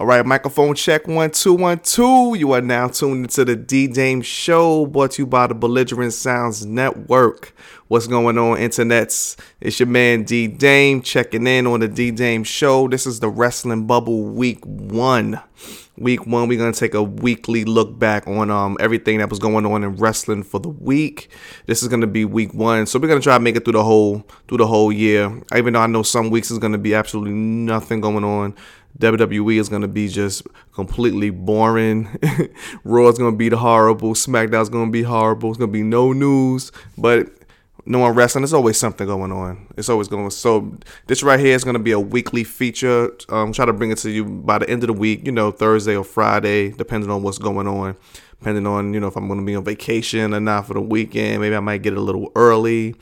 All right, microphone check one two one two. You are now tuned into the Dee Dame Show, brought to you by the Belligerent Sounds Network. What's going on, internets? It's your man Dee Dame checking in on the Dee Dame Show. This is the Wrestling Bubble Week One. Week one, we're gonna take a weekly look back on um everything that was going on in wrestling for the week. This is gonna be week one, so we're gonna try to make it through the whole through the whole year. Even though I know some weeks is gonna be absolutely nothing going on. WWE is going to be just completely boring. Raw is going to be horrible. SmackDown is going to be horrible. It's going to be no news. But knowing wrestling, there's always something going on. It's always going. So this right here is going to be a weekly feature. Um, try to bring it to you by the end of the week. You know, Thursday or Friday, depending on what's going on. Depending on you know if I'm going to be on vacation or not for the weekend. Maybe I might get it a little early.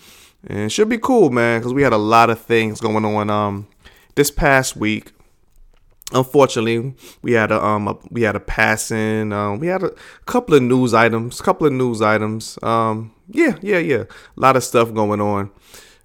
And should be cool, man, because we had a lot of things going on. Um, this past week unfortunately we had a um a, we had a passing um we had a couple of news items couple of news items. Um yeah yeah yeah. A lot of stuff going on.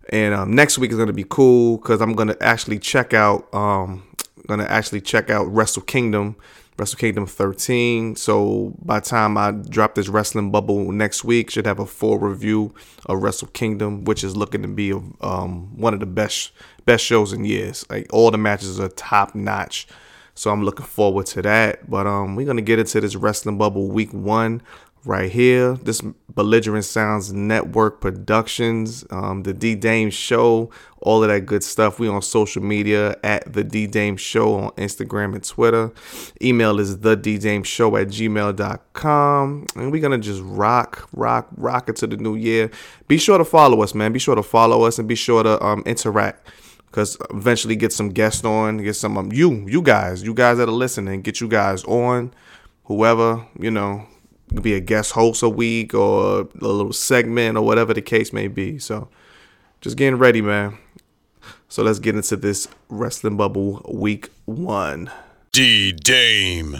And um, next week is gonna be cool because i'm gonna actually check out um gonna actually check out wrestle kingdom wrestle kingdom 13 so by the time i drop this wrestling bubble next week should have a full review of wrestle kingdom which is looking to be um one of the best best shows in years. Like all the matches are top notch. So I'm looking forward to that. But um we're gonna get into this wrestling bubble week one right here. This Belligerent Sounds Network Productions, um, the Dee Dame Show, all of that good stuff. We on social media at the Dee Dame Show on Instagram and Twitter. Email is the Dee Dame Show at gmail.com. And we're gonna just rock, rock, rock it to the new year. Be sure to follow us, man. Be sure to follow us and be sure to um interact because eventually get some guests on, get some um, you, you guys, you guys that are listening, get you guys on, whoever you know, be a guest host a week or a little segment or whatever the case may be. So, just getting ready, man. So let's get into this wrestling bubble week one. Dee Dame.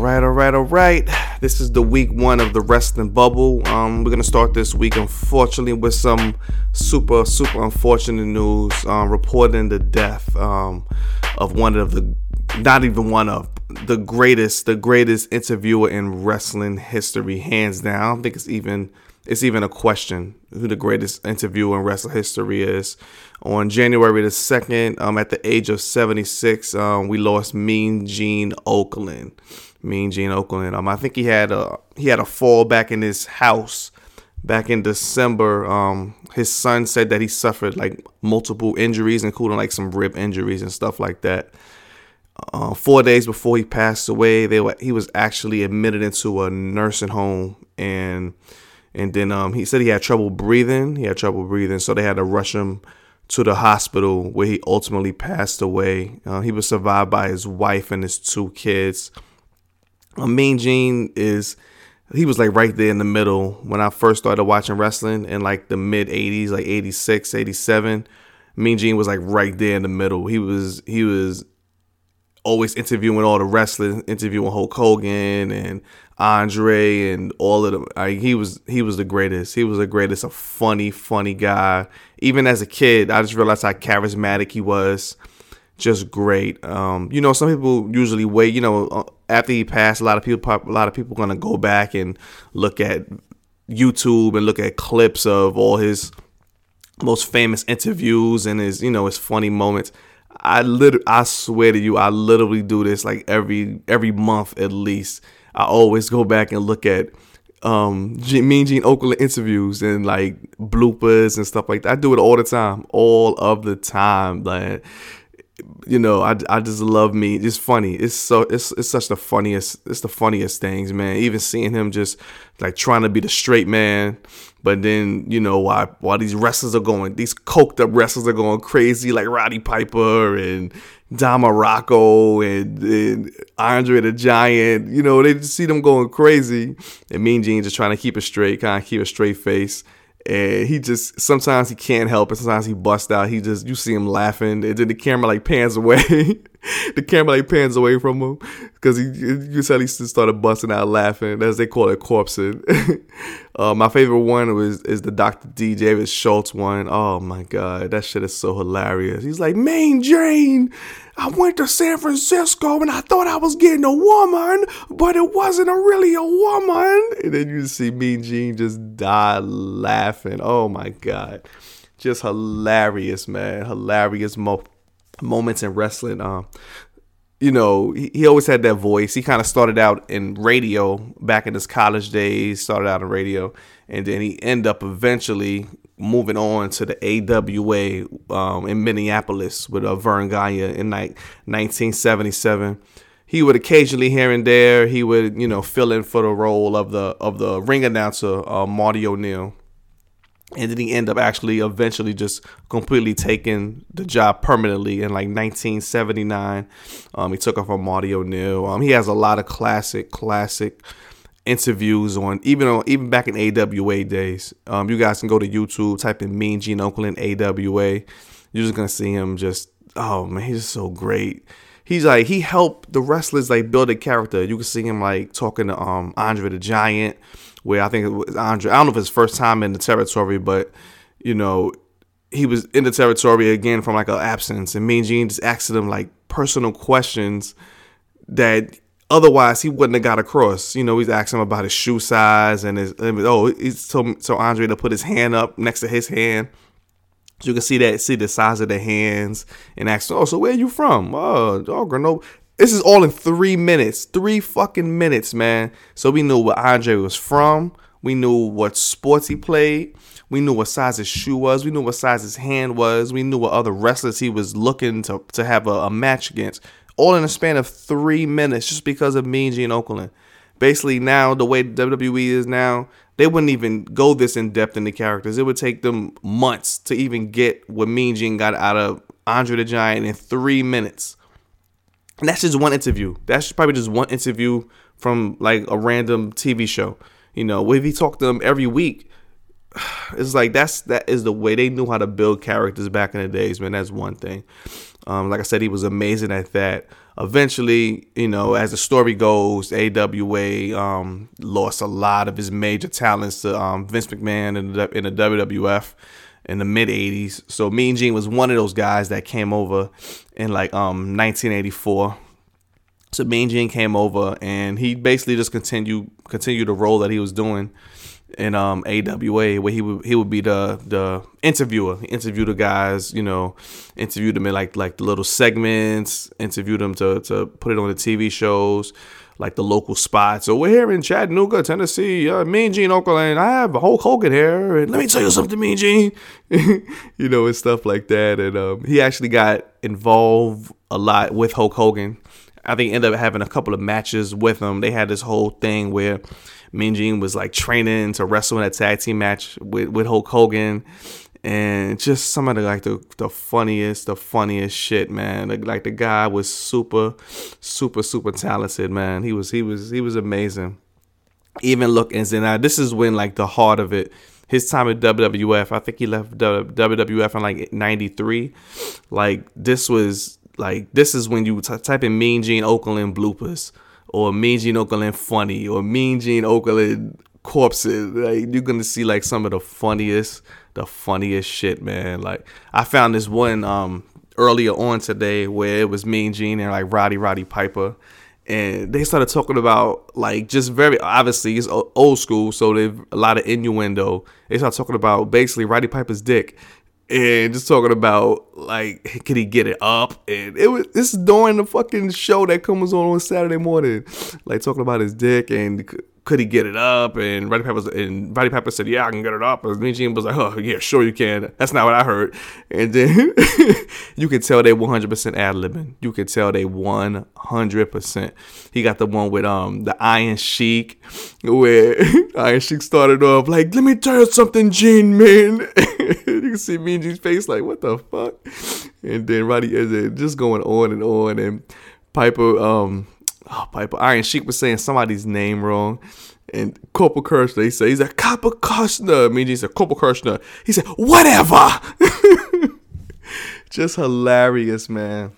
Right, all right, all right. this is the week one of the wrestling bubble. Um, we're gonna start this week, unfortunately, with some super, super unfortunate news um, reporting the death um, of one of the, not even one of the greatest, the greatest interviewer in wrestling history, hands down. I don't think it's even, it's even a question who the greatest interviewer in wrestling history is. On January the second, um, at the age of seventy six, um, we lost Mean Gene Okerlund. Mean Gene Okerlund. Um, I think he had a he had a fall back in his house back in December. Um, his son said that he suffered like multiple injuries, including like some rib injuries and stuff like that. Uh, four days before he passed away, they were, he was actually admitted into a nursing home, and and then um, he said he had trouble breathing. He had trouble breathing, so they had to rush him to the hospital where he ultimately passed away. Uh, he was survived by his wife and his two kids. Mean Gene is he was like right there in the middle when I first started watching wrestling in like the mid 80s, like 86, 87. Mean Gene was like right there in the middle. He was he was always interviewing all the wrestlers, interviewing Hulk Hogan and Andre and all of them. He was he was the greatest. He was the greatest. A funny, funny guy. Even as a kid, I just realized how charismatic he was just great. Um, you know, some people usually wait. You know, uh, after he passed, a lot of people, a lot of people, are gonna go back and look at YouTube and look at clips of all his most famous interviews and his, you know, his funny moments. I literally, I swear to you, I literally do this like every every month at least. I always go back and look at um Mean Gene Okerlund interviews and like bloopers and stuff like that. I do it all the time, all of the time. Like you know, I, I just love me. It's funny. It's so it's it's such the funniest. It's the funniest things, man. Even seeing him just like trying to be the straight man, but then you know why while these wrestlers are going, these coked up wrestlers are going crazy, like Roddy Piper and Don Muraco and, and Andre the Giant. You know, they just see them going crazy, and Mean Gene just trying to keep it straight, kind of keep a straight face and he just sometimes he can't help it. Sometimes he busts out. He just you see him laughing, and then the camera like pans away. the camera like pans away from him because he you said he started busting out laughing, as they call it, corpsing. uh, my favorite one was is the Dr. D. David Schultz one. Oh my god, that shit is so hilarious. He's like, Main Jane, I went to San Francisco and I thought I was getting a woman, but it wasn't a really a woman. And then you see Mean Gene just die laughing. Oh my god, just hilarious, man, hilarious mo- moments in wrestling. Um, you know, he, he always had that voice. He kind of started out in radio back in his college days, started out in radio, and then he ended up eventually moving on to the AWA um, in Minneapolis with uh, Verne Gagne in like 1977. He would occasionally here and there he would you know fill in for the role of the of the ring announcer uh, Marty O'Neill and then he ended up actually eventually just completely taking the job permanently in like 1979. Um, he took off from Marty O'Neill. Um, he has a lot of classic, classic interviews on even on even back in AWA days. Um, you guys can go to YouTube, type in Mean Gene Okerlund AWA. You're just gonna see him just oh man, he's just so great. He's like he helped the wrestlers like build a character. You can see him like talking to um Andre the Giant where I think it was Andre. I don't know if it's first time in the territory, but you know, he was in the territory again from like an absence, and Mean Gene just asked him like personal questions that otherwise he wouldn't have got across. You know, he's asking him about his shoe size and his oh, he's told so Andre to put his hand up next to his hand. So you can see that, see the size of the hands, and ask, oh, so where are you from? Oh, oh, Grenoble. This is all in three minutes. Three fucking minutes, man. So we knew where Andre was from. We knew what sports he played. We knew what size his shoe was. We knew what size his hand was. We knew what other wrestlers he was looking to, to have a, a match against. All in a span of three minutes just because of Mean Gene Okerlund. Basically, now, the way WWE is now, they wouldn't even go this in depth in the characters. It would take them months to even get what Mean Gene got out of Andre the Giant in three minutes. And that's just one interview. That's probably just one interview from like a random TV show. You know, if he talked to them every week, it's like that's that is the way they knew how to build characters back in the days, man. That's one thing. Um, like I said, he was amazing at that. Eventually, you know, as the story goes, AWA um, lost a lot of his major talents to um, Vince McMahon in the, in the WWF in the mid 80s. So Mean Gene was one of those guys that came over in like um 1984. So Mean Gene came over and he basically just continued continued the role that he was doing in um AWA where he would he would be the the interviewer. He interviewed the guys, you know, interviewed them in like like the little segments, interviewed them to to put it on the TV shows like the local spots. So we're here in Chattanooga, Tennessee. Uh, Mean Gene Okerlund. I have Hulk Hogan here, and let me tell you something, Mean Gene. you know, and stuff like that. And um, he actually got involved a lot with Hulk Hogan. I think ended up having a couple of matches with him. They had this whole thing where Mean Gene was like training to wrestle in a tag team match with, with Hulk Hogan and just some of the like the, the funniest the funniest shit man. Like, like the guy was super super super talented man. He was he was he was amazing. Even look and now this is when like the heart of it his time at WWF I think he left WWF in like 93 like this was like this is when you t- type in Mean Gene Okerlund bloopers or Mean Gene Okerlund funny or Mean Gene Okerlund corpses. Like you're gonna see like some of the funniest the funniest shit, man. Like I found this one um earlier on today where it was Mean Gene and like Roddy Roddy Piper. And they started talking about like just very obviously it's old school, so they've a lot of innuendo. They started talking about basically Roddy Piper's dick, and just talking about like could he get it up and it was this is during the fucking show that comes on on Saturday morning like talking about his dick and could he get it up? And Roddy Piper and Roddy Piper said, yeah, I can get it up. And Gene was like, oh yeah, sure you can. That's not what I heard. And then you could tell they 100% ad libbing. You could tell they 100%. He got the one with um the Iron Sheik, where Iron Sheik started off like, let me tell you something, Gene, man. you can see Mean Gene's face like, what the fuck? And then Roddy is just going on and on. And Piper, um, oh, Piper Iron Sheik was saying somebody's name wrong. And Corporal Kirchner, he said, he's a Copper Kirchner. Mean Gene said, Corporal Kirchner. He said, whatever. Just hilarious, man.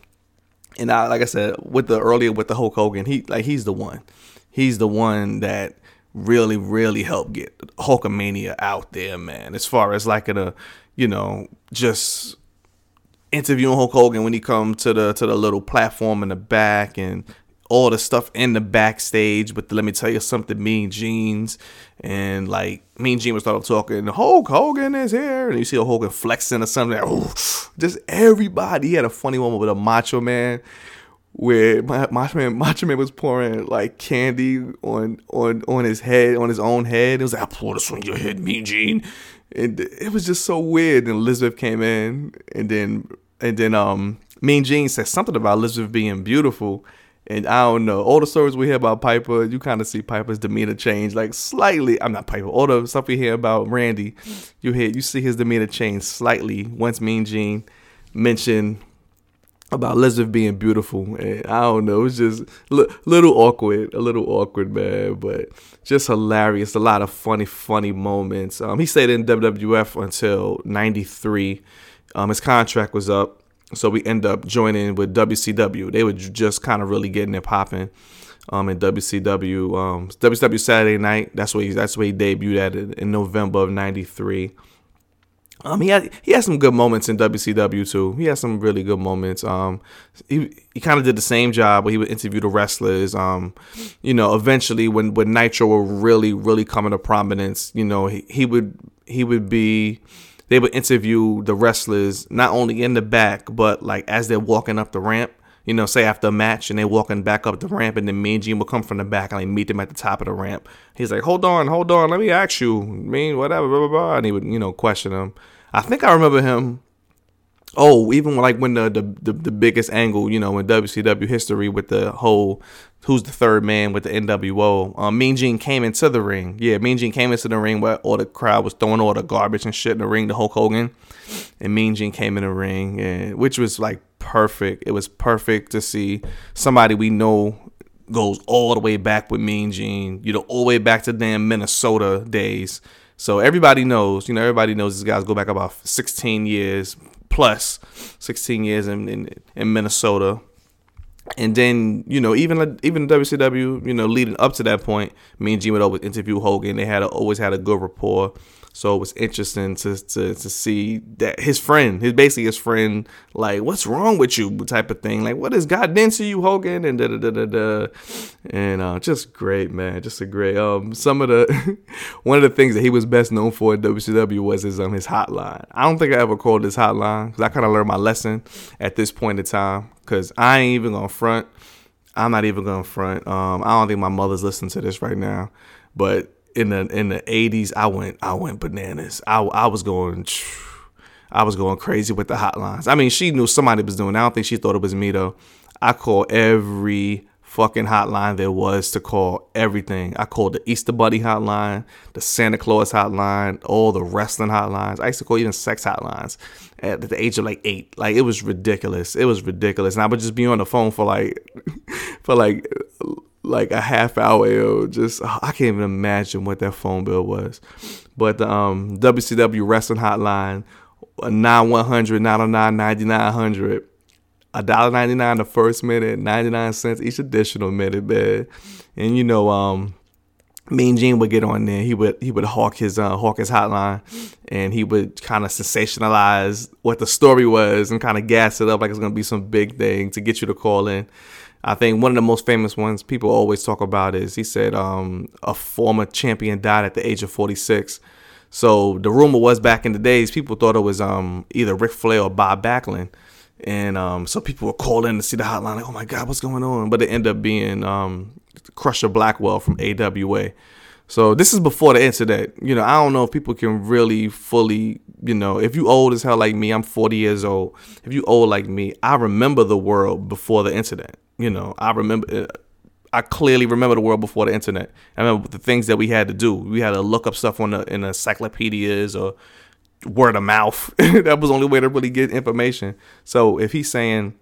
And I, like I said, with the earlier with the Hulk Hogan, he like he's the one. He's the one that really, really helped get Hulkamania out there, man. As far as like a, you know, just interviewing Hulk Hogan when he come to the to the little platform in the back and all the stuff in the backstage, but let me tell you something, Mean Gene's and like Mean Gene was started talking, Hulk Hogan is here, and you see a Hogan flexing or something. Like, just everybody. He had a funny moment with a Macho Man where Macho Man, Macho Man was pouring like candy on on on his head, on his own head. It was like, I pour this on your head, Mean Gene. And it was just so weird. And Elizabeth came in, and then and then um Mean Gene said something about Elizabeth being beautiful. And I don't know. All the stories we hear about Piper, you kind of see Piper's demeanor change, like slightly. I'm not Piper. All the stuff we hear about Randy, you hear, you see his demeanor change slightly once Mean Gene mentioned about Elizabeth being beautiful. And I don't know. It's just a little awkward, a little awkward, man. But just hilarious. A lot of funny, funny moments. Um, he stayed in WWF until '93. Um, his contract was up. So we end up joining with WCW. They were just kind of really getting it popping um, in WCW. Um, WCW Saturday Night. That's where he, that's where he debuted at in November of '93. Um, he had he had some good moments in WCW too. He had some really good moments. Um, he he kind of did the same job where he would interview the wrestlers. Um, you know, eventually when when Nitro were really really coming to prominence, you know, he, he would he would be they would interview the wrestlers not only in the back but like as they're walking up the ramp. You know, say after a match and they're walking back up the ramp, and then Mean Gene will come from the back and like meet them at the top of the ramp. He's like, "Hold on, hold on, let me ask you, mean whatever, blah blah blah," and he would you know question them. I think I remember him. Oh, even like when the, the the, the biggest angle, you know, in WCW history with the whole who's the third man with the NWO. Um, mean Gene came into the ring. Yeah, Mean Gene came into the ring where all the crowd was throwing all the garbage and shit in the ring to Hulk Hogan, and Mean Gene came in the ring, and which was like perfect. It was perfect to see somebody we know goes all the way back with Mean Gene. You know, all the way back to damn Minnesota days. So everybody knows, you know, everybody knows these guys go back about 16 years plus, 16 years in in, in Minnesota and then you know even even WCW you know leading up to that point, Mean Gene would always interview Hogan. They had a, always had a good rapport. So it was interesting to, to to see that his friend, his basically his friend, like, what's wrong with you type of thing. Like, what has God done to you, Hogan? And da da da da da. And uh, just great, man. Just a great. Um, some of the one of the things that he was best known for in WCW was his um his hotline. I don't think I ever called his hotline because I kind of learned my lesson at this point in time. Because I ain't even gonna front. I'm not even gonna front. Um, I don't think my mother's listening to this right now, but in the in the 80s I went I went bananas. I I was going I was going crazy with the hotlines. I mean, she knew somebody was doing. It. I don't think she thought it was me though. I called every fucking hotline there was to call everything. I called the Easter Bunny hotline, the Santa Claus hotline, all the wrestling hotlines. I used to call even sex hotlines at the age of like eight. Like it was ridiculous. It was ridiculous. And I would just be on the phone for like for like like a half hour. Yo, just I can't even imagine what that phone bill was. But the um, WCW wrestling hotline, nine one hundred nine oh nine ninety nine hundred. A dollar ninety nine the first minute, ninety nine cents each additional minute, man. And you know, um, Mean Gene would get on there. He would he would hawk his uh, hawk his hotline, and he would kind of sensationalize what the story was and kind of gas it up like it's gonna be some big thing to get you to call in. I think one of the most famous ones people always talk about is he said um, a former champion died at the age of 46. So the rumor was back in the days, people thought it was um, either Ric Flair or Bob Backlund. And um, so people were calling to see the hotline, like, oh my God, what's going on? But it ended up being um, Crusher Blackwell from AWA. So this is before the internet. You know, I don't know if people can really fully, you know, if you old as hell like me, I'm 40 years old. If you old like me, I remember the world before the internet. You know, I remember. Uh, I clearly remember the world before the internet. I remember the things that we had to do. We had to look up stuff on the in encyclopedias or word of mouth. that was the only way to really get information. So if he's saying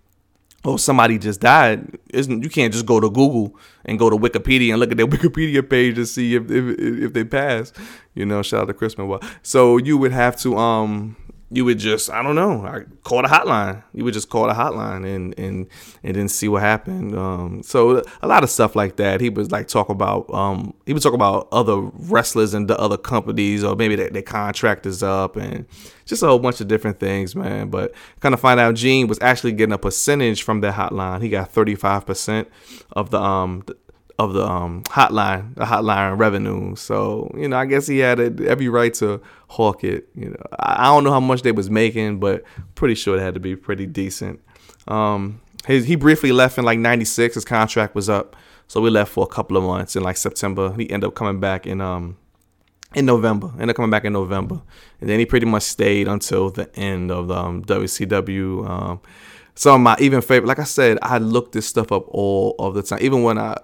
oh somebody just died isn't you can't just go to google and go to wikipedia and look at their wikipedia page to see if if, if they passed you know shout out to chris Manuel. so you would have to um you would just I don't know I call the hotline. You would just call the hotline and and and then see what happened. Um, so a lot of stuff like that. He was like talk about um, he would talk about other wrestlers and the other companies or maybe their, their contract is up and just a whole bunch of different things, man. But kind of find out Gene was actually getting a percentage from that hotline. He got thirty five percent of the um of the um, hotline, the hotline revenue. So you know, I guess he had every right to hawk it. You know, I, I, don't know how much they was making, but pretty sure it had to be pretty decent. Um, his, he briefly left in like '96. His contract was up, so we left for a couple of months in like September. He ended up coming back in um in November. Ended up coming back in November, and then he pretty much stayed until the end of the um, WCW. Um, some of my even favorite, like I said, I looked this stuff up all of the time. Even when I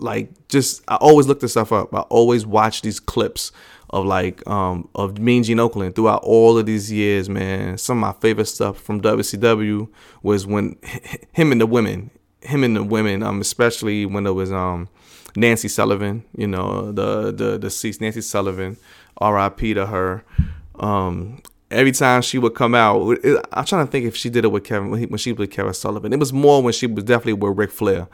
like just I always look this stuff up. I always watch these clips of like um of Mean Gene Okerlund throughout all of these years, man. Some of my favorite stuff from WCW was when him and the women, him and the women, um, especially when it was um Nancy Sullivan, you know, the the deceased Nancy Sullivan, R.I.P. to her. Um, every time she would come out, I'm trying to think if she did it with Kevin when, she was with Kevin Sullivan. It was more when she was definitely with Ric Flair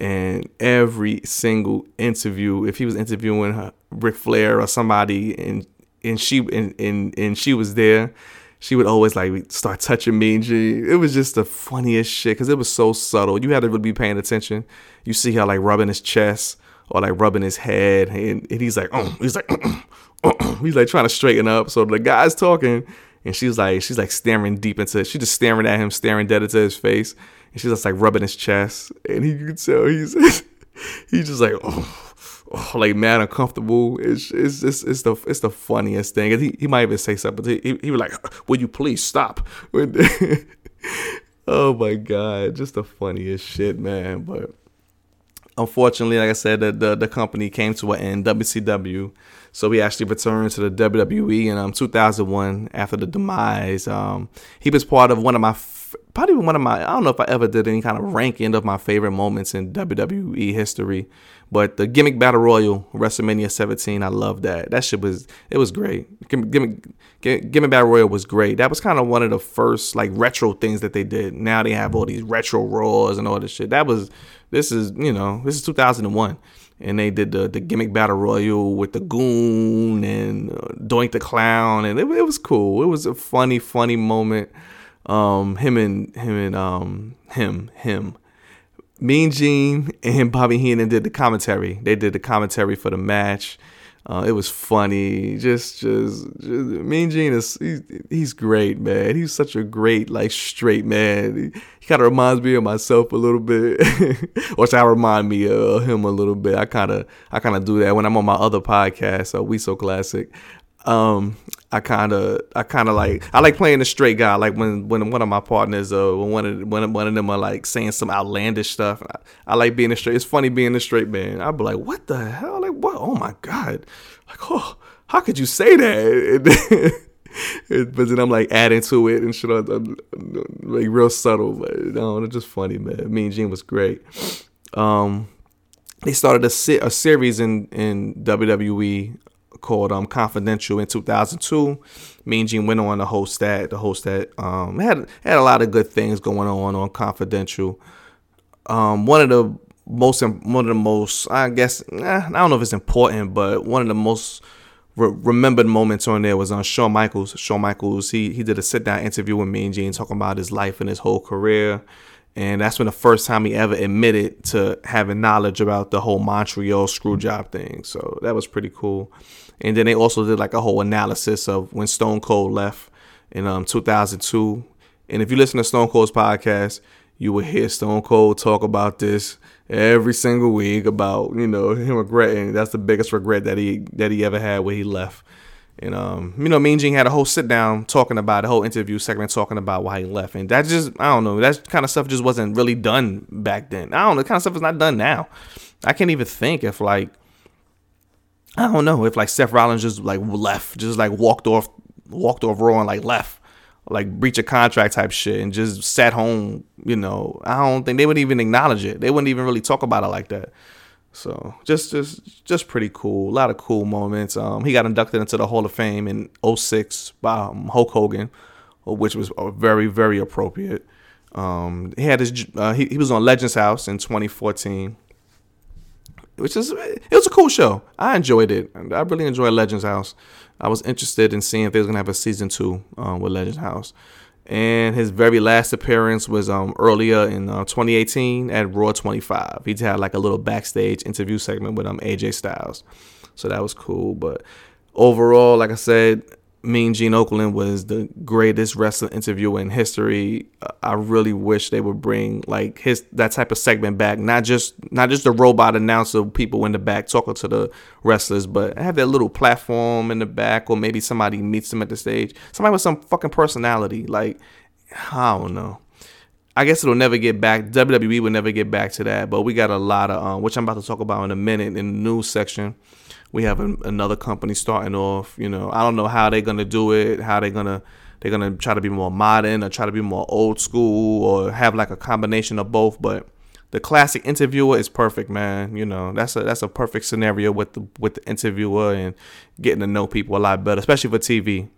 and every single interview, if he was interviewing her, Ric Flair or somebody, and and she and, and and she was there, she would always like start touching me. And she, it was just the funniest shit because it was so subtle. You had to really be paying attention. You see her like rubbing his chest or like rubbing his head, and, and he's like, oh, he's like, he's like trying to straighten up. So the guy's talking, and she's like, she's like staring deep into, she's just staring at him, staring dead into his face and she's just like rubbing his chest, and he could tell he's he's just like oh, oh, like mad uncomfortable. It's it's just it's the it's the funniest thing. And he, he might even say something. He he was like, "Would you please stop?" oh my god, just the funniest shit, man. But unfortunately, like I said, the, the, the company came to an end, WCW. So he actually returned to the WWE in um 2001 after the demise. Um, he was part of one of my probably one of my I don't know if I ever did any kind of ranking of my favorite moments in WWE history, but the gimmick battle royal WrestleMania 17, I love that. That shit was it was great. Gimmick gimmick battle royal was great. That was kind of one of the first like retro things that they did. Now they have all these retro roars and all this shit. That was this is you know this is 2001 and they did the, the gimmick battle royal with the goon and uh, doink the clown and it, it was cool it was a funny funny moment um, him and him and um, him him. Mean Gene and Bobby Heenan did the commentary. They did the commentary for the match. Uh, it was funny. Just, just, just Mean Gene is he's, he's great, man. He's such a great, like, straight man. He, he kind of reminds me of myself a little bit, or I remind me of him a little bit. I kind of, I kind of do that when I'm on my other podcast. So we so classic um I kind of I kind of like I like playing the straight guy. Like when when one of my partners uh when one of when one of them are like saying some outlandish stuff I, I like being a straight it's funny being a straight man. I'd be like what the hell? Like what? Oh my god. Like oh how could you say that? But then I'm like adding to it and shit. I'm, like real subtle but no it's just funny man. Mean Gene was great. Um they started a, a series in in WWE called um, Confidential in 2002. Mean Gene went on to host that. The host that um, had had a lot of good things going on on Confidential. Um, one of the most one of the most I guess eh, I don't know if it's important, but one of the most re- remembered moments on there was on Shawn Michaels. Shawn Michaels he he did a sit down interview with Mean Gene talking about his life and his whole career. And that's when the first time he ever admitted to having knowledge about the whole Montreal screw job thing. So that was pretty cool. And then they also did like a whole analysis of when Stone Cold left in um 2002. And if you listen to Stone Cold's podcast, you would hear Stone Cold talk about this every single week about you know him regretting. That's the biggest regret that he that he ever had when he left. And um, you know, Mean Gene had a whole sit down talking about a whole interview segment talking about why he left, and that just I don't know that kind of stuff just wasn't really done back then. I don't know, kind of stuff is not done now. I can't even think if like I don't know if like Seth Rollins just like left, just like walked off, walked off Raw and like left, like breach a contract type shit, and just sat home. You know, I don't think they would even acknowledge it. They wouldn't even really talk about it like that. So just just just pretty cool. A lot of cool moments. Um, he got inducted into the Hall of Fame in 06 by um, Hulk Hogan, which was very very appropriate. Um, he had his uh, he, he was on Legends House in 2014 which is it was a cool show. I enjoyed it. I really enjoyed Legends House. I was interested in seeing if they was gonna have a season two um, with Legends House. And his very last appearance was um, earlier in uh, 2018 at Raw 25. He had like a little backstage interview segment with um, AJ Styles, so that was cool. But overall, like I said, Mean Gene Okerlund was the greatest wrestling interviewer in history. I really wish they would bring like his that type of segment back. Not just not just the robot announcer people in the back talking to the wrestlers, but have that little platform in the back, or maybe somebody meets them at the stage. Somebody with some fucking personality. Like I don't know. I guess it'll never get back. WWE will never get back to that. But we got a lot of um, which I'm about to talk about in a minute in the news section we have an, another company starting off. You know, I don't know how they're gonna do it. How they're gonna they're gonna try to be more modern or try to be more old school or have like a combination of both. But the classic interviewer is perfect, man. You know, that's a that's a perfect scenario with the with the interviewer and getting to know people a lot better, especially for TV.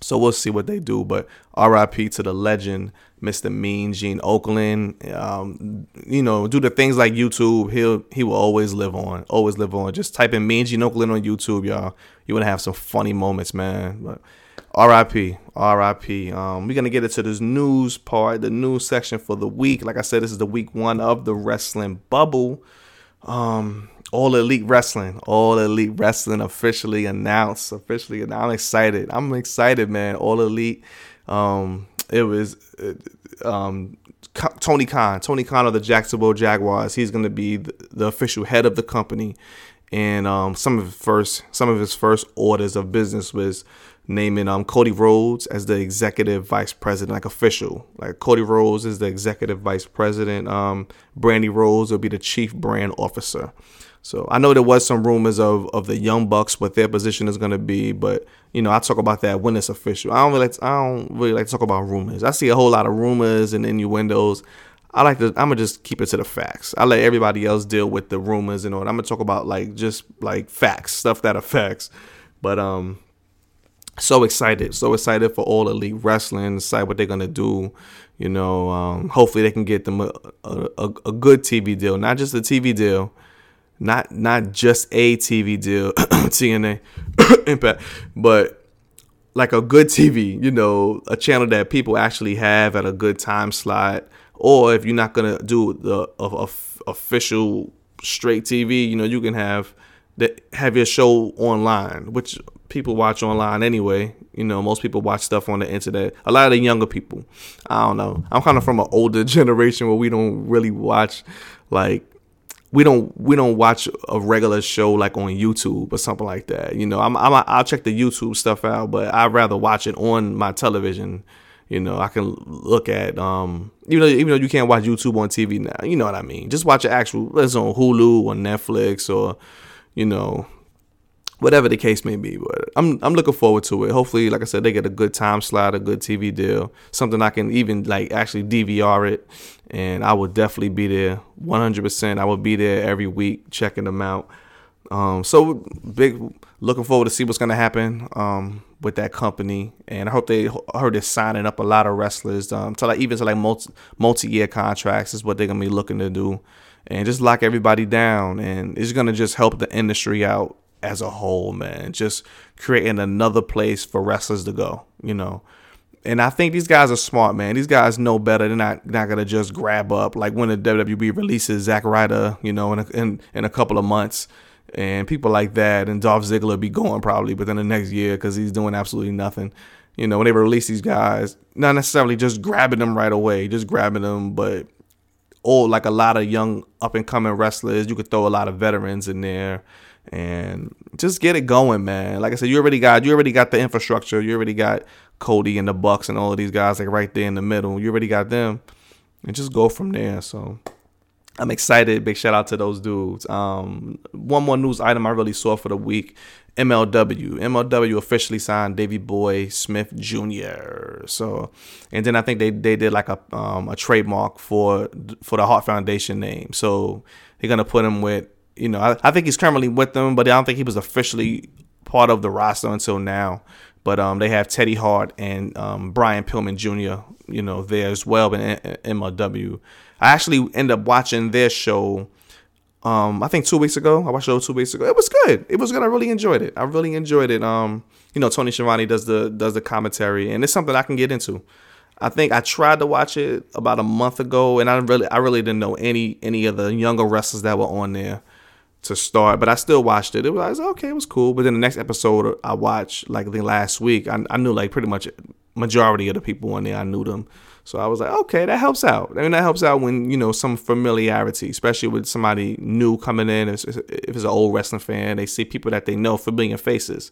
So we'll see what they do. But RIP to the legend, Mr. Mean Gene Okerlund. Um, you know, do the things like YouTube. He'll he will always live on. Always live on. Just type in Mean Gene Okerlund on YouTube, y'all. You wanna have some funny moments, man. But RIP. RIP. Um, we're gonna get into this news part, the news section for the week. Like I said, this is the week one of the wrestling bubble. Um, all Elite Wrestling, All Elite Wrestling officially announced. Officially, and I'm excited. I'm excited, man. All Elite. Um, it was uh, um, Tony Khan. Tony Khan of the Jacksonville Jaguars. He's going to be the, official head of the company. And um, some of his first some of his first orders of business was naming um Cody Rhodes as the executive vice president, like official. Like Cody Rhodes is the executive vice president. Um, Brandi Rhodes will be the chief brand officer. So I know there was some rumors of of the Young Bucks, what their position is going to be, but you know I talk about that when it's official. I don't really like to, I don't really like to talk about rumors. I see a whole lot of rumors and innuendos. I like to. I'm gonna just keep it to the facts. I let everybody else deal with the rumors and all. I'm gonna talk about like just like facts, stuff that affects. But um, so excited, so excited for all elite wrestling. Decide what they're gonna do. You know, um, hopefully they can get them a, a, a good TV deal, not just a TV deal not not just a TV deal, TNA Impact, but like a good TV, you know, a channel that people actually have at a good time slot. Or if you're not gonna do the official straight TV, you know, you can have that have your show online, which people watch online anyway. You know, most people watch stuff on the internet. A lot of the younger people, I don't know. I'm kind of from an older generation where we don't really watch like we don't we don't watch a regular show like on YouTube or something like that. You know, I'm, I'm I'll check the YouTube stuff out, but I'd rather watch it on my television. You know, I can look at um even though even though you can't watch YouTube on TV now, you know what I mean. Just watch an actual it's on Hulu or Netflix or you know whatever the case may be. But I'm I'm looking forward to it. Hopefully, like I said, they get a good time slot, a good TV deal, something I can even like actually DVR it and I will definitely be there 100%. I will be there every week checking them out. Um, so big, looking forward to see what's gonna happen um, with that company, and I hope they heard they're signing up a lot of wrestlers um, to like even to like multi multi year contracts is what they're gonna be looking to do, and just lock everybody down, and it's gonna just help the industry out as a whole, man. Just creating another place for wrestlers to go, you know. And I think these guys are smart, man. These guys know better. They're not not gonna just grab up like when the WWE releases Zack Ryder, you know, in a, in, in a couple of months, and people like that, and Dolph Ziggler be going probably within the next year because he's doing absolutely nothing. You know, when they release these guys, not necessarily just grabbing them right away, just grabbing them, but all like a lot of young up and coming wrestlers. You could throw a lot of veterans in there and just get it going, man. Like I said, you already got you already got the infrastructure. You already got Cody and the Bucks and all of these guys like right there in the middle. You already got them, and just go from there. So I'm excited. Big shout out to those dudes. Um, one more news item I really saw for the week MLW. MLW officially signed Davy Boy Smith Jr. So, and then I think they, they did like a um, a trademark for for the Heart Foundation name. So they're gonna put him with you know I, I think he's currently with them, but I don't think he was officially part of the roster until now. But um, they have Teddy Hart and um, Brian Pillman Jr. You know there as well in MLW. I actually ended up watching their show um, I think two weeks ago. I watched show two weeks ago. It was good. It was good. I really enjoyed it. I really enjoyed it. Um, you know, Tony Schiavone does the does the commentary, and it's something I can get into. I think I tried to watch it about a month ago, and I really I really didn't know any any of the younger wrestlers that were on there to start, but I still watched it. It was, okay, it was cool. But then the next episode I watched, like the last week, I, I knew like pretty much majority of the people on there. I knew them. So I was like, okay, that helps out. I mean, that helps out when you know some familiarity, especially with somebody new coming in. If, if it's an old wrestling fan, they see people that they know familiar faces.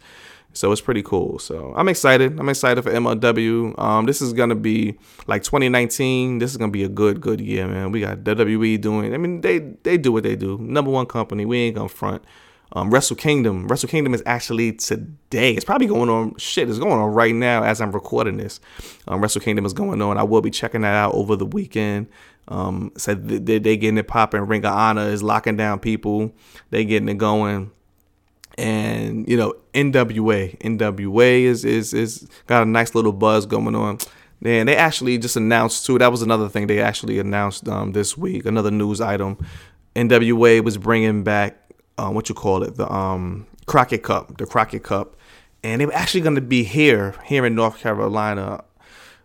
So it's pretty cool. So I'm excited. I'm excited for MLW. Um, this is gonna be like 2019. This is gonna be a good, good year, man. We got WWE doing. I mean, they they do what they do. Number one company. We ain't gonna front. Um, Wrestle Kingdom. Wrestle Kingdom is actually today. It's probably going on. Shit, it's going on right now as I'm recording this. Um, Wrestle Kingdom is going on. I will be checking that out over the weekend. Um, said so they, they getting it popping. Ring of Honor is locking down people. They getting it going. And you know, NWA, NWA is is is got a nice little buzz going on. And they actually just announced too. That was another thing they actually announced um, this week. Another news item. NWA was bringing back uh, what you call it, the um, Crockett Cup, the Crockett Cup, and they were actually going to be here, here in North Carolina,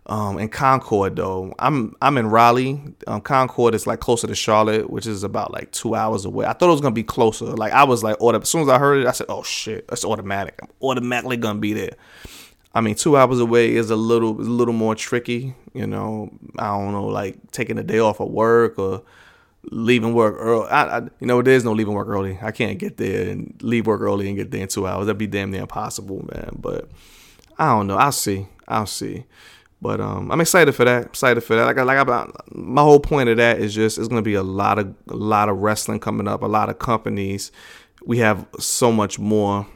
um, in Concord. Though I'm I'm in Raleigh. Um, Concord is like closer to Charlotte, which is about like two hours away. I thought it was gonna be closer. Like I was like, as soon as I heard it, I said, oh shit, that's automatic. I'm automatically gonna be there. I mean, two hours away is a little, a little more tricky. You know, I don't know, like taking a day off of work or leaving work early. I, I, you know, there's no leaving work early. I can't get there and leave work early and get there in two hours. That'd be damn near impossible, man. But I don't know. I'll see. I'll see. But um, I'm excited for that. Excited for that. Like, like about my whole point of that is just it's gonna be a lot of a lot of wrestling coming up. A lot of companies. We have so much more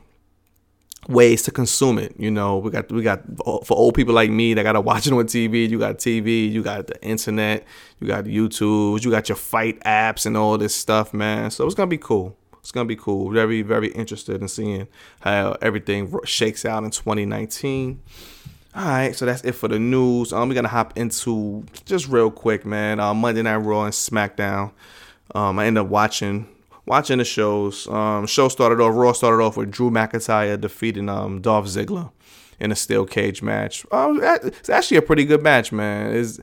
ways to consume it. You know, we got we got for old people like me that gotta watch it on TV. You got TV, you got the internet, you got YouTube, you got your fight apps and all this stuff, man. So it's gonna be cool. It's gonna be cool. Very very interested in seeing how everything shakes out in 2019. All right, so that's it for the news. Um, we're gonna hop into just real quick, man. Uh, Monday Night Raw and SmackDown. Um, I ended up watching watching the shows. Um, show started off. Raw started off with Drew McIntyre defeating um Dolph Ziggler in a steel cage match. Um, it's actually a pretty good match, man. Is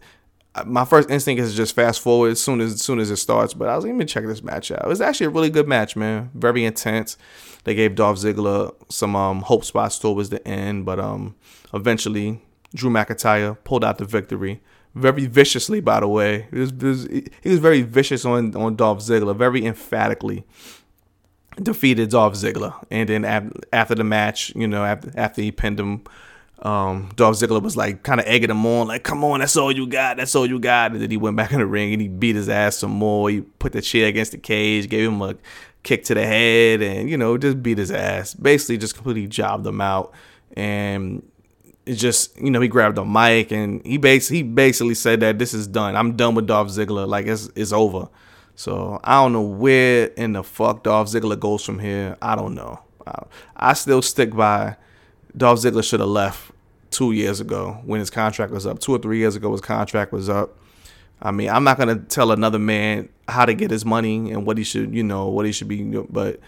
my first instinct is just fast forward as soon as, as soon as it starts. But I was even check this match out. It was actually a really good match, man. Very intense. They gave Dolph Ziggler some um, hope spots towards the end, but um, eventually Drew McIntyre pulled out the victory very viciously, by the way. He was, he was very vicious on, on Dolph Ziggler, very emphatically defeated Dolph Ziggler. And then after the match, you know, after, after he pinned him, um, Dolph Ziggler was like kind of egging him on, like, come on, that's all you got, that's all you got. And then he went back in the ring and he beat his ass some more. He put the chair against the cage, gave him a kick to the head, and, you know, just beat his ass. Basically, just completely jobbed him out. And it's just you know he grabbed a mic and he basically he basically said that this is done. I'm done with Dolph Ziggler. Like it's it's over. So I don't know where in the fuck Dolph Ziggler goes from here. I don't know. I, I still stick by Dolph Ziggler should have left two years ago when his contract was up. Two or three years ago his contract was up. I mean, I'm not gonna tell another man how to get his money and what he should, you know, what he should be, but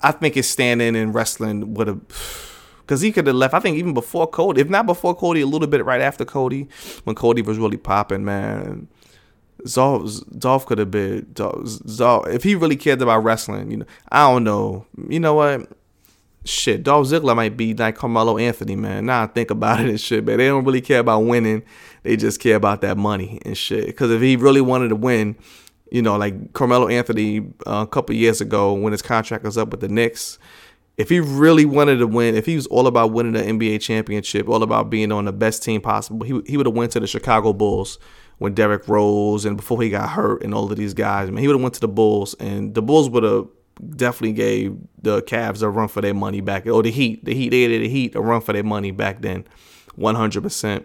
I think it's standing in wrestling with a because he could have left. I think even before Cody, if not before Cody, a little bit right after Cody, when Cody was really popping, man. Dolph, Dolph could have been Dolph, if he really cared about wrestling. You know, I don't know. You know what? shit, Dolph Ziggler might be like Carmelo Anthony, man. Now I think about it and shit, man. They don't really care about winning. They just care about that money and shit. Because if he really wanted to win, you know, like Carmelo Anthony uh, a couple years ago when his contract was up with the Knicks, if he really wanted to win, if he was all about winning the NBA championship, all about being on the best team possible, he, he would have went to the Chicago Bulls when Derrick Rose and before he got hurt and all of these guys. Man, he would have went to the Bulls and the Bulls would have definitely gave the Cavs a run for their money back. Or the Heat, the Heat, they the Heat a run for their money back then, 100%.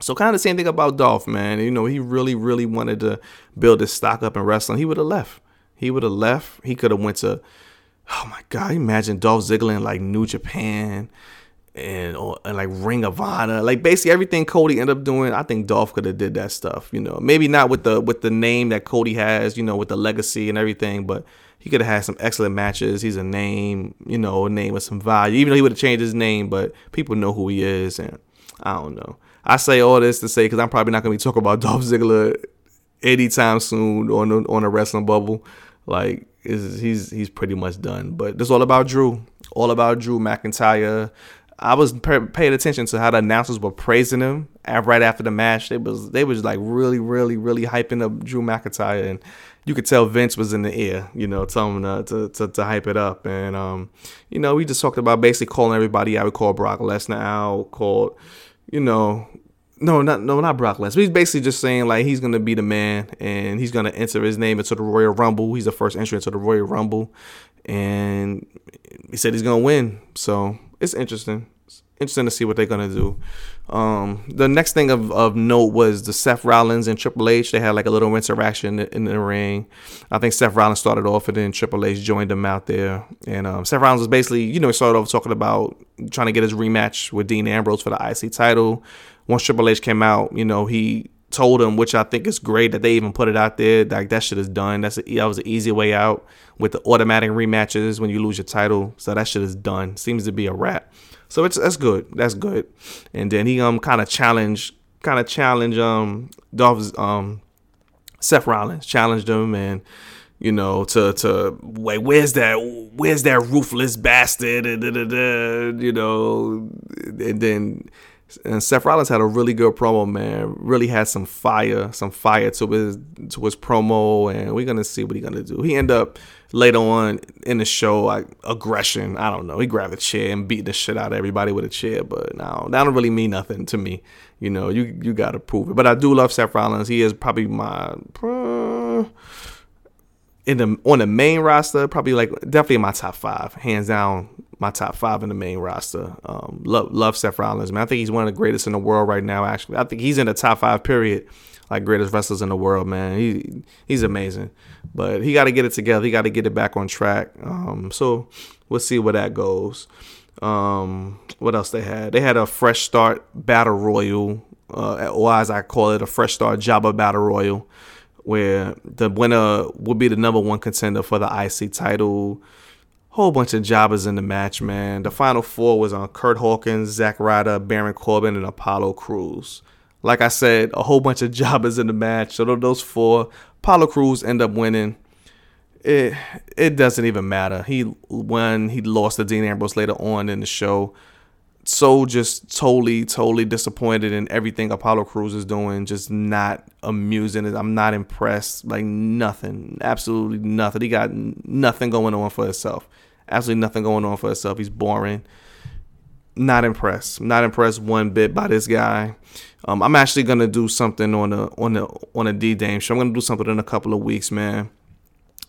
So kind of the same thing about Dolph, man. You know, he really, really wanted to build his stock up in wrestling. He would have left. He would have left. He could have went to, oh my God, imagine Dolph Ziggler in like New Japan and or and like Ring of Honor, like basically everything Cody ended up doing. I think Dolph could have did that stuff. You know, maybe not with the with the name that Cody has. You know, with the legacy and everything, but he could have had some excellent matches. He's a name, you know, a name with some value. Even though he would have changed his name, but people know who he is, and I don't know. I say all this to say because I'm probably not gonna be talking about Dolph Ziggler anytime soon on the, on a wrestling bubble. Like he's he's pretty much done. But it's all about Drew, all about Drew McIntyre. I was paying attention to how the announcers were praising him right after the match. They was they was like really, really, really hyping up Drew McIntyre, and you could tell Vince was in the ear, you know, telling him to, to, to, hype it up. And, um, you know, we just talked about basically calling everybody out. We called Brock Lesnar out, called, you know, no, not no, not Brock Lesnar. He's basically just saying like he's gonna be the man and he's gonna enter his name into the Royal Rumble. He's the first entry into the Royal Rumble, and he said he's gonna win. So it's interesting interesting to see what they're gonna do. Um, the next thing of, of note was the Seth Rollins and Triple H. They had like a little interaction in, in the ring. I think Seth Rollins started off, and then Triple H joined him out there. And um, Seth Rollins was basically, you know, he started off talking about trying to get his rematch with Dean Ambrose for the IC title. Once Triple H came out, you know, he told him, which I think is great that they even put it out there. Like that shit is done. That's a, that was an easy way out with the automatic rematches when you lose your title. So that shit is done. Seems to be a wrap. So it's that's good. That's good. And then he um kind of challenged kind of challenged um Dolph's um Seth Rollins challenged him and you know to to wait where's that where's that ruthless bastard you know and then and Seth Rollins had a really good promo, man. Really had some fire, some fire to his to his promo, and we're gonna see what he's gonna do. He end up later on in the show, like aggression. I don't know. He grabbed a chair and beat the shit out of everybody with a chair, but now that don't really mean nothing to me. You know, you you gotta prove it. But I do love Seth Rollins. He is probably my in the on the main roster, probably like definitely in my top five, hands down my top five in the main roster. Um, love, love Seth Rollins, man. I think he's one of the greatest in the world right now. Actually, I think he's in the top five. Period. Like greatest wrestlers in the world, man. He he's amazing, but he got to get it together. He got to get it back on track. Um, so we'll see where that goes. Um, what else they had? They had a fresh start battle royal, uh, or as I call it, a fresh start Jobber battle royal, where the winner will be the number one contender for the IC title whole bunch of jobbers in the match, man. The final four was on Kurt Hawkins, Zack Ryder, Baron Corbin, and Apollo Crews. Like I said, a whole bunch of jobbers in the match. So those four, Apollo Crews end up winning. It it doesn't even matter. He won. He lost to Dean Ambrose later on in the show. So just totally, totally disappointed in everything Apollo Crews is doing. Just not amusing. I'm not impressed. Like nothing. Absolutely nothing. He got nothing going on for himself. Absolutely nothing going on for himself. He's boring. Not impressed. Not impressed one bit by this guy. Um, I'm actually gonna do something on a on a on a Dee Dame show. I'm gonna do something in a couple of weeks, man.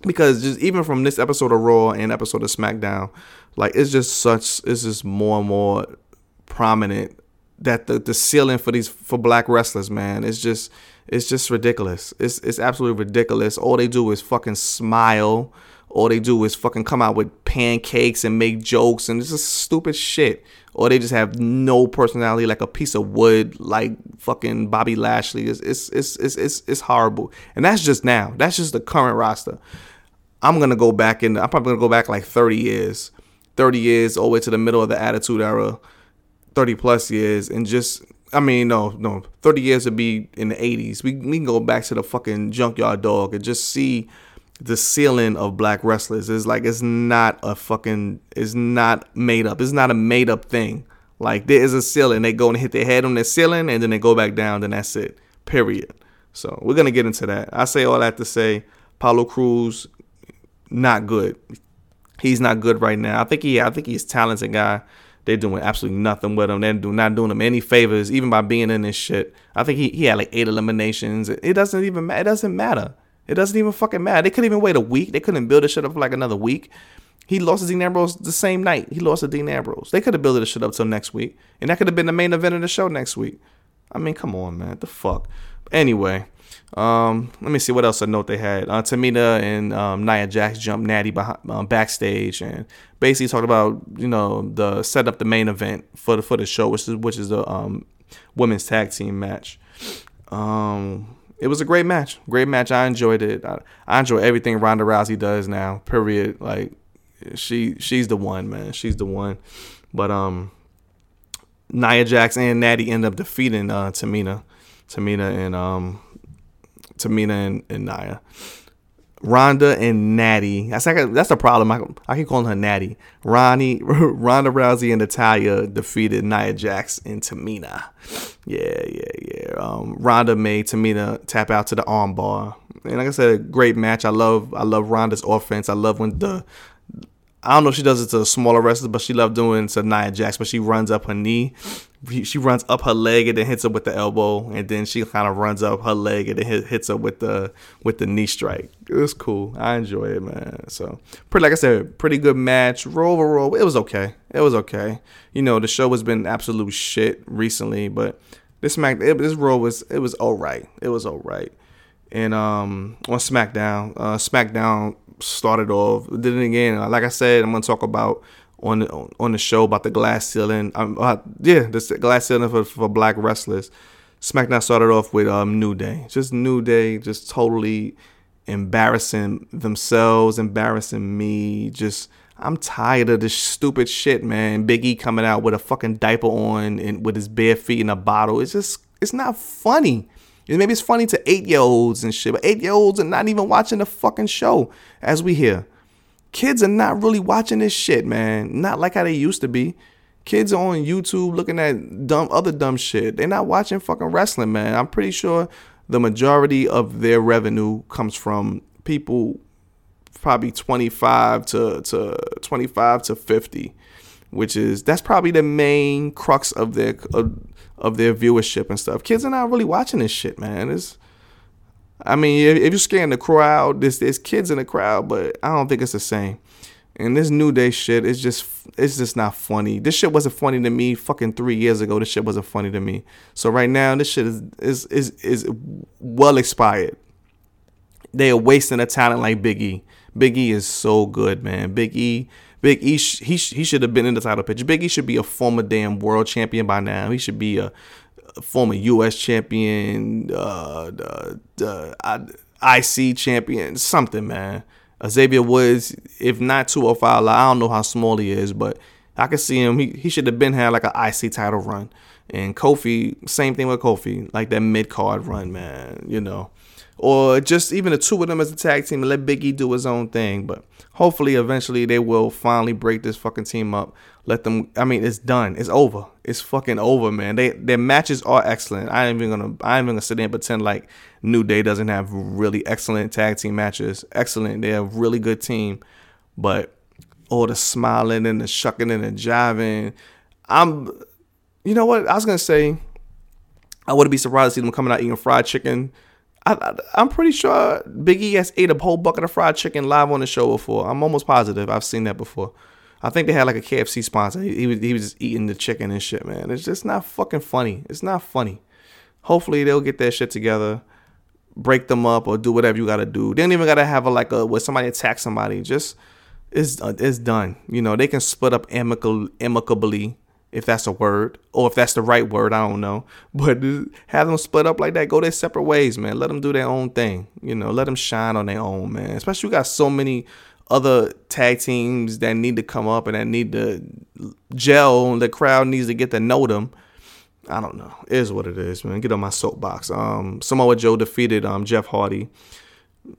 Because just even from this episode of Raw and episode of SmackDown, like it's just such it's just more and more prominent that the, the ceiling for these for black wrestlers, man, is just it's just ridiculous. It's it's absolutely ridiculous. All they do is fucking smile all they do is fucking come out with pancakes and make jokes and it's just stupid shit. Or they just have no personality, like a piece of wood, like fucking Bobby Lashley. It's it's it's it's it's, it's horrible. And that's just now. That's just the current roster. I'm gonna go back in. I'm probably gonna go back like 30 years, 30 years all the way to the middle of the Attitude Era, 30 plus years, and just I mean, no, no, 30 years would be in the 80s. We, we can go back to the fucking junkyard dog and just see the ceiling of black wrestlers is like it's not a fucking it's not made up. It's not a made up thing. Like there is a ceiling. They go and hit their head on the ceiling and then they go back down, then that's it. Period. So we're gonna get into that. I say all that to say Apollo Crews not good. He's not good right now. I think he I think he's talented guy. They're doing absolutely nothing with him. They're do, not doing him any favors, even by being in this shit. I think he, he had like eight eliminations. It doesn't even matter. It doesn't matter. It doesn't even fucking matter. They couldn't even wait a week. They couldn't build this shit up for like another week. He lost to Dean Ambrose the same night. He lost to Dean Ambrose. They could have built this shit up till next week. And that could have been the main event of the show next week. I mean, come on, man. the fuck? Anyway, um, let me see what else I note they had. Uh, Tamina and um, Nia Jax jumped Natty behind, um, backstage and basically talked about you know the set up the main event for the for the show, which is which is the um, women's tag team match. Um, it was a great match. Great match. I enjoyed it. I, I enjoy everything Ronda Rousey does now. Period. Like she she's the one, man. She's the one. But um Nia Jax and Natty end up defeating uh Tamina. Tamina and um Tamina and, and Nia. Ronda and Natty. That's like that's the problem. I, I keep calling her Natty. Ronnie, Ronda Rousey and Natalya defeated Nia Jax and Tamina. Yeah, yeah, yeah. Um, Ronda made Tamina tap out to the armbar, and like I said, a great match. I love I love Ronda's offense. I love when the I don't know if she does it to smaller wrestlers, but she loved doing to Nia Jax. But she runs up her knee, she runs up her leg and then hits her with the elbow, and then she kind of runs up her leg and then hit, hits her with the with the knee strike. It was cool. I enjoy it, man. So pretty, like I said, pretty good match. Roll over roll, it was okay. It was okay. You know, the show has been absolute shit recently, but this Smack this Raw was it was all right. It was all right. And um on SmackDown, uh, SmackDown started off. Did it again. Like I said, I'm gonna talk about on the, on the show about the glass ceiling. Uh, yeah, the glass ceiling for, for black wrestlers. SmackDown started off with um, New Day, just New Day, just totally embarrassing themselves, embarrassing me. Just I'm tired of this stupid shit, man. Big E coming out with a fucking diaper on and with his bare feet in a bottle. It's just it's not funny. Maybe it's funny to eight year olds and shit, but eight year olds are not even watching the fucking show as we hear. Kids are not really watching this shit, man. Not like how they used to be. Kids are on YouTube looking at dumb other dumb shit. They're not watching fucking wrestling, man. I'm pretty sure the majority of their revenue comes from people probably 25 to, to 25 to 50 which is that's probably the main crux of their of their viewership and stuff. Kids are not really watching this shit, man. It's I mean, if, if you're scaring the crowd, there's there's kids in the crowd, but I don't think it's the same. And this new day shit is just it's just not funny. This shit wasn't funny to me fucking three years ago. This shit wasn't funny to me. So right now, this shit is is is is well expired. They are wasting a talent like Big E. Big E is so good, man. Big E Big E, he he should have been in the title picture. Big E should be a former damn world champion by now. He should be a, former U.S. champion, uh, the, the IC champion, something, man. Xavier Woods, if not 205, I don't know how small he is, but I can see him. He, he should have been had like an IC title run. And Kofi, same thing with Kofi, like that mid card run, man. You know, or just even the two of them as a tag team and let Biggie do his own thing. But hopefully, eventually, they will finally break this fucking team up. Let them. I mean, it's done. It's over. It's fucking over, man. They their matches are excellent. I ain't even gonna. I ain't even gonna sit there and pretend like New Day doesn't have really excellent tag team matches. Excellent. They're a really good team, but all the smiling and the shucking and the jiving. I'm. You know what? I was gonna say. I wouldn't be surprised to see them coming out eating fried chicken I, am pretty sure Big has ate a whole bucket of fried chicken live on the show before. I'm almost positive I've seen that before. I think they had like a KFC sponsor. He, he, was he was just eating the chicken and shit, man. It's just not fucking funny. It's not funny. Hopefully they'll get their shit together, break them up, or do whatever you gotta do. They don't even gotta have a like a where somebody attack somebody. Just it's it's done. You know they can split up amicably, amicably if that's a word or if that's the right word, I don't know. But have them split up like that, go their separate ways, man. Let them do their own thing, you know. Let them shine on their own, man. Especially we got so many other tag teams that need to come up and that need to gel. The crowd needs to get to know them. I don't know. It is what it is, man. Get on my soapbox. Um, Samoa Joe defeated um Jeff Hardy.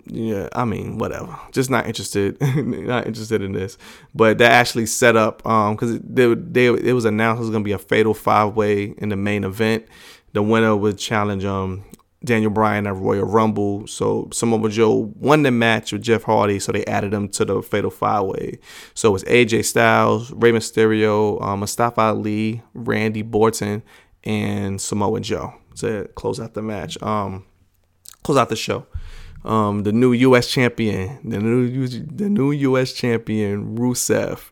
Yeah, I mean, whatever. Just not interested. not interested in this. But that actually set up um because they, they it was announced it was gonna be a fatal five way in the main event. The winner would challenge um Daniel Bryan at Royal Rumble. So Samoa Joe won the match with Jeff Hardy, so they added him to the Fatal Five Way. So it was AJ Styles, Rey Mysterio, um, Mustafa Ali, Randy Orton, and Samoa Joe to close out the match. Um, close out the show. Um, the new U.S. champion, the new the new U.S. champion Rusev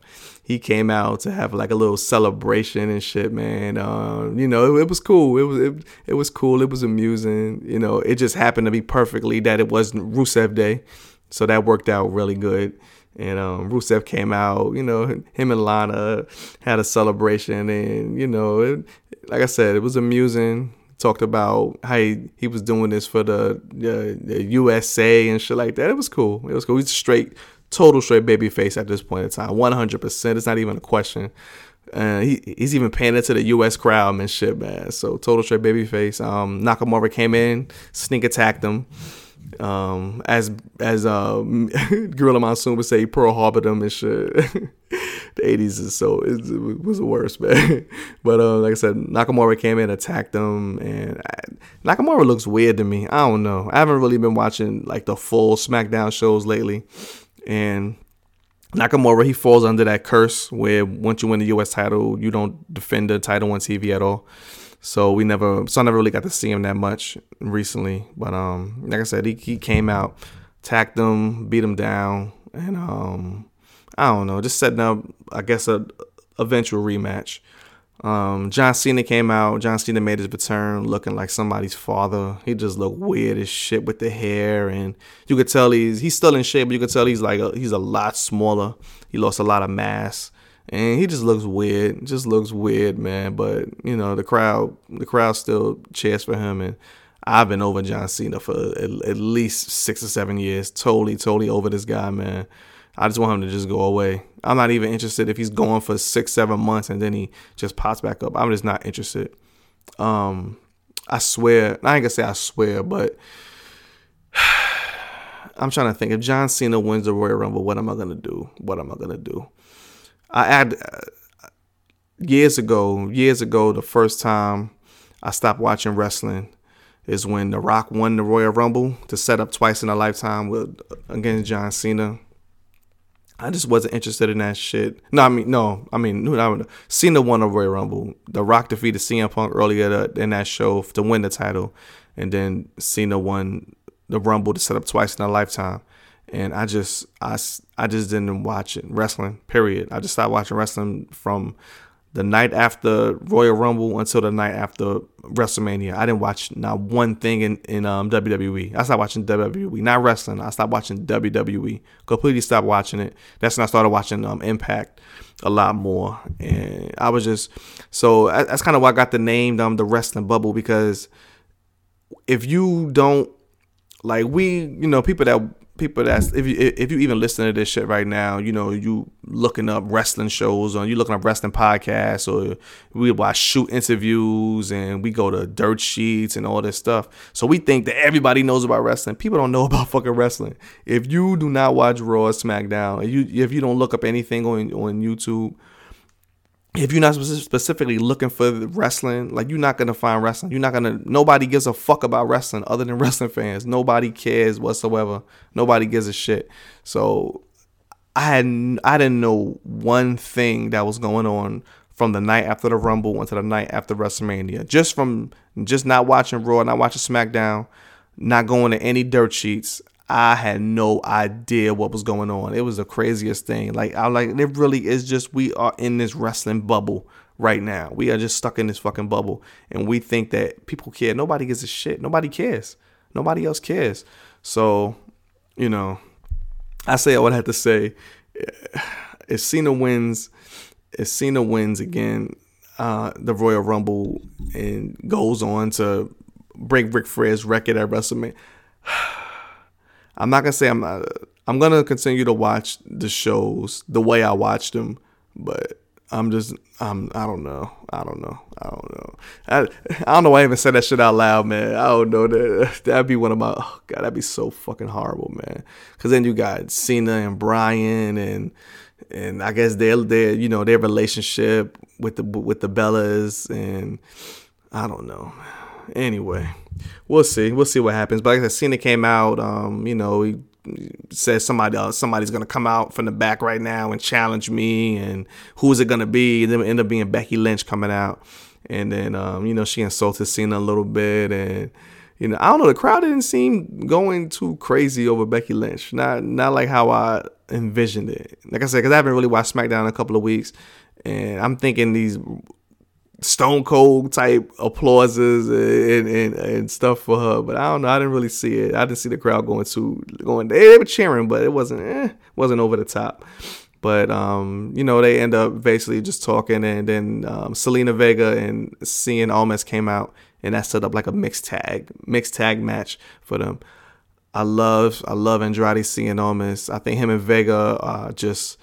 he came out to have like a little celebration and shit, man. Um, you know, it, it, was cool. It was it, it was cool. It was amusing. You know, it just happened to be perfectly that it wasn't Rusev Day, so that worked out really good. And um, Rusev came out. You know, him and Lana had a celebration, and you know, it, like I said, it was amusing talked about how he, he was doing this for the, the, the USA and shit like that. It was cool. It was cool. He's straight total straight baby face at this point in time. 100%. It's not even a question. Uh, he he's even paying it to the U.S. crowd and shit, man. So total straight baby face. Um, Nakamura came in, sneak attacked him. Um, as as uh, Gorilla Monsoon would say, Pearl Harbor them and shit. the 80s is so it, it was the worst, man. but uh, like I said, Nakamura came in, attacked them, and I, Nakamura looks weird to me. I don't know. I haven't really been watching like the full SmackDown shows lately. And Nakamura, he falls under that curse where once you win the U.S. title, you don't defend the title on TV at all. So we never, so I never really got to see him that much recently. But um, like I said, he, he came out, tacked them, beat him down, and um, I don't know, just setting up, I guess, a eventual rematch. Um, John Cena came out. John Cena made his return looking like somebody's father. He just looked weird as shit with the hair, and you could tell he's he's still in shape, but you could tell he's like a, he's a lot smaller. He lost a lot of mass, and he just looks weird. Just looks weird, man. But you know the crowd, the crowd still cheers for him, and I've been over John Cena for at, at least six or seven years. Totally, totally over this guy, man. I just want him to just go away. I'm not even interested if he's going for six, seven months and then he just pops back up. I'm just not interested. Um, I swear, I ain't gonna say I swear, but I'm trying to think. If John Cena wins the Royal Rumble, what am I gonna do? What am I gonna do? I had uh, years ago, years ago, the first time I stopped watching wrestling is when The Rock won the Royal Rumble to set up twice in a lifetime with against John Cena. I just wasn't interested in that shit. No, I mean, no, I mean, no, Cena won a Royal Rumble. The Rock defeated CM Punk earlier in that show to win the title, and then Cena won the Rumble to set up twice in a lifetime. And I just, I, I just didn't watch it wrestling. Period. I just stopped watching wrestling from the night after Royal Rumble until the night after WrestleMania. I didn't watch not one thing in, in um, WWE. I stopped watching WWE, not wrestling. I stopped watching WWE. Completely stopped watching it. That's when I started watching um, Impact a lot more. And I was just, so that's kind of why I got the name um, the wrestling bubble because if you don't, like we, you know, people that people that's if you if you even listen to this shit right now, you know, you looking up wrestling shows or you looking up wrestling podcasts or we watch shoot interviews and we go to dirt sheets and all this stuff. So we think that everybody knows about wrestling. People don't know about fucking wrestling. If you do not watch Raw SmackDown, you if you don't look up anything on on YouTube if you're not specifically looking for wrestling, like you're not gonna find wrestling. You're not gonna. Nobody gives a fuck about wrestling other than wrestling fans. Nobody cares whatsoever. Nobody gives a shit. So I had I didn't know one thing that was going on from the night after the Rumble until the night after WrestleMania. Just from just not watching Raw, not watching SmackDown, not going to any dirt sheets. I had no idea what was going on. It was the craziest thing. Like I like it really is just we are in this wrestling bubble right now. We are just stuck in this fucking bubble and we think that people care. Nobody gives a shit. Nobody cares. Nobody else cares. So, you know, I say what I have to say. If Cena wins, if Cena wins again, uh, the Royal Rumble and goes on to break Ric Flair's record at WrestleMania. I'm not gonna say I'm not. I'm gonna continue to watch the shows the way I watched them, but I'm just um, I don't know. I don't know. I don't know. I, I don't know why I even said that shit out loud, man. I don't know that that'd be one of my oh god, that'd be so fucking horrible, man. Cause then you got Cena and Bryan and and I guess their their you know their relationship with the with the Bellas and I don't know. Anyway, we'll see. We'll see what happens. But like I said, Cena came out. Um, you know, he says somebody else, somebody's gonna come out from the back right now and challenge me, and who is it gonna be? And then end up being Becky Lynch coming out, and then um, you know she insulted Cena a little bit, and you know I don't know the crowd didn't seem going too crazy over Becky Lynch, not not like how I envisioned it. Like I said, because I haven't really watched SmackDown in a couple of weeks, and I'm thinking these Stone Cold type applauses and, and, and stuff for her. But I don't know. I didn't really see it. I didn't see the crowd going too going. They, were cheering, but it wasn't eh, wasn't over the top. But um, you know, they end up basically just talking, and then um, Zelina Vega and Cien Almas came out, and that set up like a mixed tag mixed tag match for them. I love I love Andrade Cien Almas. I think him and Vega are just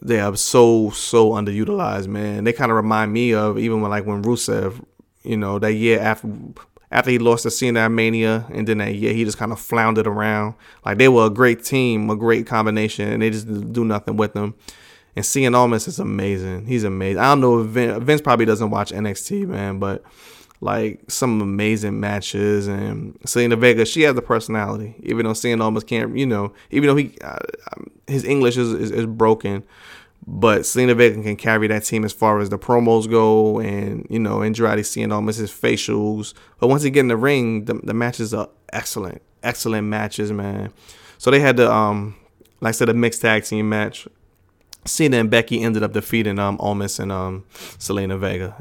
they are so so underutilized, man. They kind of remind me of even when like when Rusev, you know, that year after after he lost to Cena Mania, and then that year he just kind of floundered around. Like they were a great team, a great combination, and they just do nothing with them. And Cien Almas is amazing. He's amazing. I don't know if Vince, Vince probably doesn't watch NXT, man, but like some amazing matches and Zelina Vega, she has the personality. Even though Cien Almas can't, you know, even though he uh, his English is, is, is broken, but Zelina Vega can carry that team as far as the promos go, and you know, Andrade Cien Almas his facials. But once he get in the ring, the, the matches are excellent, excellent matches, man. So they had the um, like I said, a mixed tag team match. Cena and Becky ended up defeating um Almas and um Zelina Vega,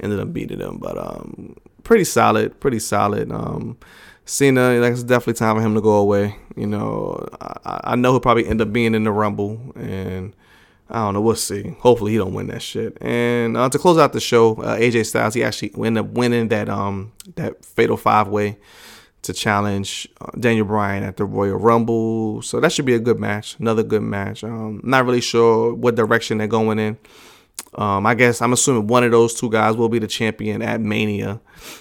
ended up beating them, but um pretty solid, pretty solid. Um, Cena, like it's definitely time for him to go away. You know, I, I know he'll probably end up being in the Rumble, and I don't know. We'll see. Hopefully, he don't win that shit. And uh, to close out the show, uh, AJ Styles he actually ended up winning that um that Fatal Five Way to challenge uh, Daniel Bryan at the Royal Rumble. So that should be a good match. Another good match. Um, not really sure what direction they're going in. Um, I guess I'm assuming one of those two guys will be the champion at Mania.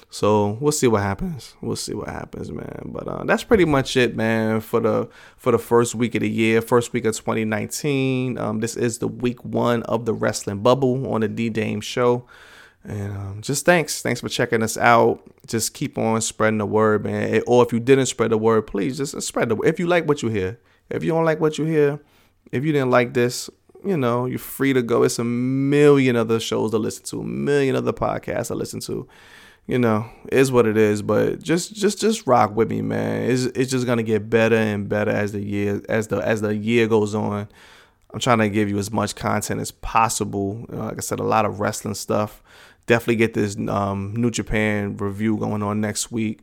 So we'll see what happens. We'll see what happens, man. But uh, that's pretty much it, man, for the for the first week of the year, first week of 2019. Um, this is the week one of the wrestling bubble on the Dee Dame show. And um, just thanks, thanks for checking us out. Just keep on spreading the word, man. Or if you didn't spread the word, please just spread the word. If you like what you hear, if you don't like what you hear, if you didn't like this, you know, you're free to go. It's a million other shows to listen to, a million other podcasts to listen to. You know, is what it is. But just just just rock with me, man. It's it's just gonna get better and better as the year as the as the year goes on. I'm trying to give you as much content as possible. You know, like I said, a lot of wrestling stuff. Definitely get this um, New Japan review going on next week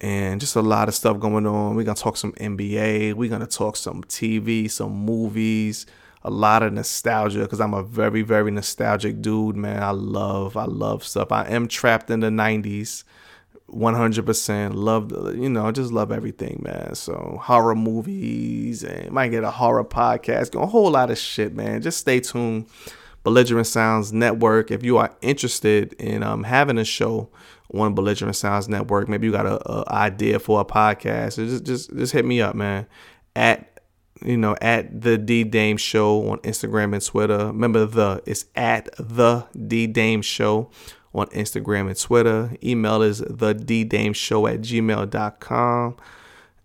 and just a lot of stuff going on. We're gonna talk some NBA. We're gonna talk some TV, some movies, a lot of nostalgia because I'm a very, very nostalgic dude, man. I love, I love stuff. I am trapped in the 90s. 100% love you know just love everything man so horror movies and might get a horror podcast a whole lot of shit man just stay tuned belligerent sounds network if you are interested in um, having a show on belligerent sounds network maybe you got a, a idea for a podcast just just just hit me up man at you know, at the Dee Dame Show on Instagram and Twitter. Remember the it's at the Dee Dame Show on Instagram and Twitter. Email is the Dee Dame Show at gmail.com.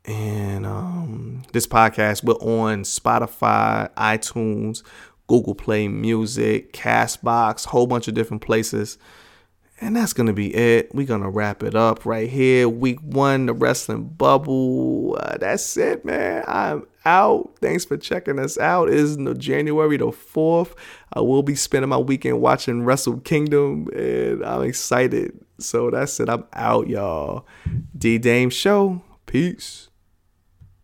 And um, this podcast we're on Spotify, iTunes, Google Play Music, Castbox, whole bunch of different places. And that's going to be it. We're going to wrap it up right here. Week one, the wrestling bubble. Uh, that's it, man. I'm out. Thanks for checking us out. It is January the 4th. I will be spending my weekend watching Wrestle Kingdom, and I'm excited. So that's it. I'm out, y'all. Dee Dame Show. Peace.